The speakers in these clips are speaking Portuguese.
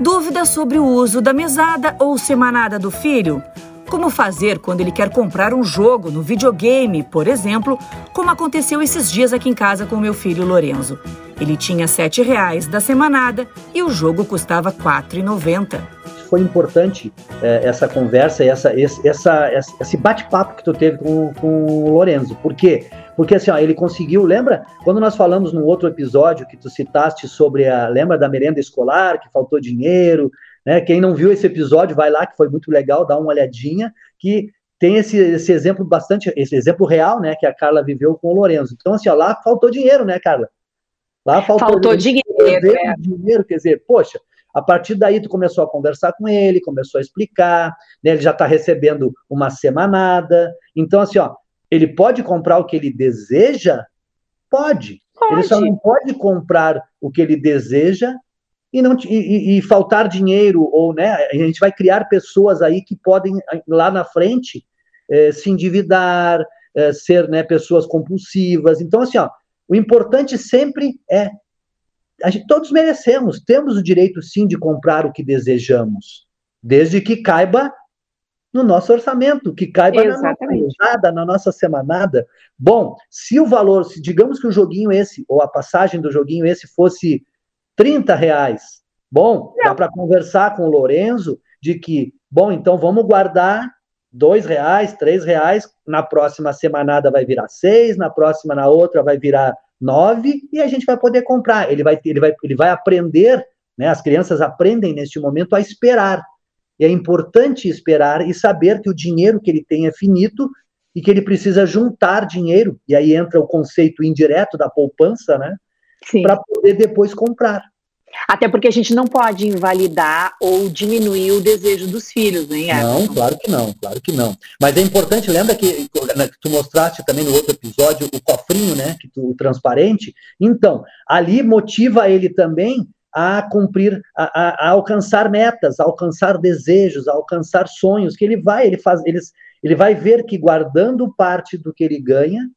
Dúvidas sobre o uso da mesada ou semanada do filho? Como fazer quando ele quer comprar um jogo no videogame, por exemplo, como aconteceu esses dias aqui em casa com meu filho Lorenzo. Ele tinha R$ 7,00 da semanada e o jogo custava R$ 4,90 foi importante é, essa conversa, essa, esse, essa, esse bate-papo que tu teve com, com o Lorenzo. Por quê? Porque assim, ó, ele conseguiu, lembra? Quando nós falamos no outro episódio que tu citaste sobre a, lembra da merenda escolar, que faltou dinheiro, né? Quem não viu esse episódio, vai lá, que foi muito legal, dá uma olhadinha, que tem esse, esse exemplo bastante, esse exemplo real, né, que a Carla viveu com o Lorenzo. Então, assim, ó, lá faltou dinheiro, né, Carla? Lá faltou, faltou dinheiro. É. dinheiro, quer dizer, poxa, a partir daí tu começou a conversar com ele, começou a explicar, né, ele já está recebendo uma semanada. Então, assim, ó, ele pode comprar o que ele deseja? Pode. pode. Ele só não pode comprar o que ele deseja e, não, e, e, faltar dinheiro, ou né, a gente vai criar pessoas aí que podem, lá na frente, é, se endividar, é, ser né, pessoas compulsivas. Então, assim, ó, o importante sempre é. A gente, todos merecemos, temos o direito sim de comprar o que desejamos, desde que caiba no nosso orçamento, que caiba Exatamente. na nossa na nossa semanada. Bom, se o valor, se digamos que o joguinho esse, ou a passagem do joguinho esse fosse 30 reais. Bom, dá para conversar com o Lorenzo de que, bom, então vamos guardar dois reais, três reais, na próxima semanada vai virar seis, na próxima, na outra vai virar nove, e a gente vai poder comprar. Ele vai, ele vai, ele vai aprender, né? As crianças aprendem neste momento a esperar. E é importante esperar e saber que o dinheiro que ele tem é finito e que ele precisa juntar dinheiro, e aí entra o conceito indireto da poupança, né? para poder depois comprar. Até porque a gente não pode invalidar ou diminuir o desejo dos filhos, né? Não, claro que não, claro que não. Mas é importante, lembra que, né, que tu mostraste também no outro episódio o cofrinho, né? Que tu, o transparente. Então, ali motiva ele também a cumprir, a, a, a, alcançar metas, a alcançar desejos, a alcançar sonhos, que ele vai, ele faz, ele, ele vai ver que guardando parte do que ele ganha,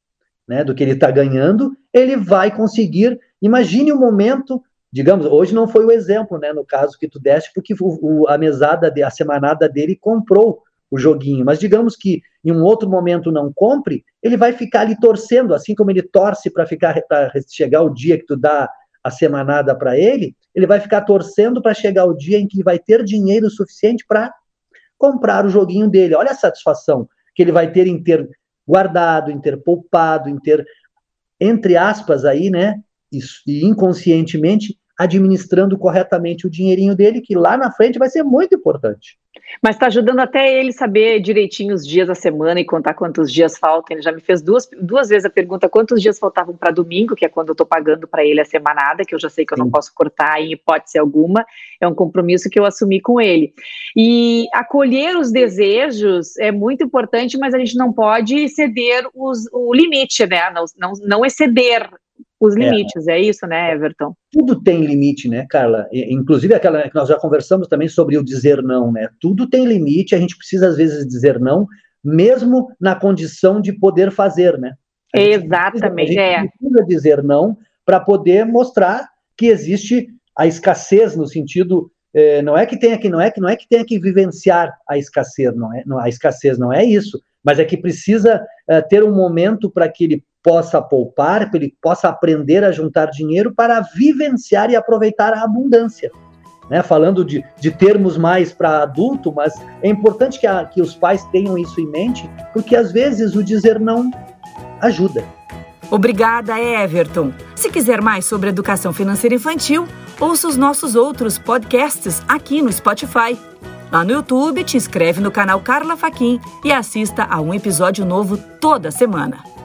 né, do que ele está ganhando, ele vai conseguir. Imagine o momento, digamos, hoje não foi o exemplo, né, no caso que tu deste, porque o, o, a mesada, de, a semanada dele comprou o joguinho, mas digamos que em um outro momento não compre, ele vai ficar ali torcendo, assim como ele torce para ficar para chegar o dia que tu dá a semanada para ele, ele vai ficar torcendo para chegar o dia em que ele vai ter dinheiro suficiente para comprar o joguinho dele. Olha a satisfação que ele vai ter em ter guardado, em ter poupado, em ter, entre aspas, aí, né, e inconscientemente, administrando corretamente o dinheirinho dele, que lá na frente vai ser muito importante. Mas está ajudando até ele saber direitinho os dias da semana e contar quantos dias faltam. Ele já me fez duas, duas vezes a pergunta quantos dias faltavam para domingo, que é quando eu estou pagando para ele a semanada, que eu já sei que eu Sim. não posso cortar em hipótese alguma. É um compromisso que eu assumi com ele. E acolher os desejos é muito importante, mas a gente não pode ceder os, o limite, né? Não, não, não exceder os é. limites, é. é. isso, né, Everton? Tudo tem limite, né, Carla? Inclusive aquela que nós já conversamos também sobre o dizer não, né? Tudo tem limite, a gente precisa às vezes dizer não, mesmo na condição de poder fazer, né? A Exatamente, precisa, a gente é. precisa dizer não para poder mostrar que existe a escassez no sentido eh, não é que tenha que não é que não é que tenha que vivenciar a escassez, não é, não, a escassez não é isso, mas é que precisa eh, ter um momento para que ele possa poupar, que ele possa aprender a juntar dinheiro para vivenciar e aproveitar a abundância. Né? Falando de, de termos mais para adulto, mas é importante que, a, que os pais tenham isso em mente, porque às vezes o dizer não ajuda. Obrigada, Everton. Se quiser mais sobre educação financeira infantil, ouça os nossos outros podcasts aqui no Spotify. Lá no YouTube, te inscreve no canal Carla Faquin e assista a um episódio novo toda semana.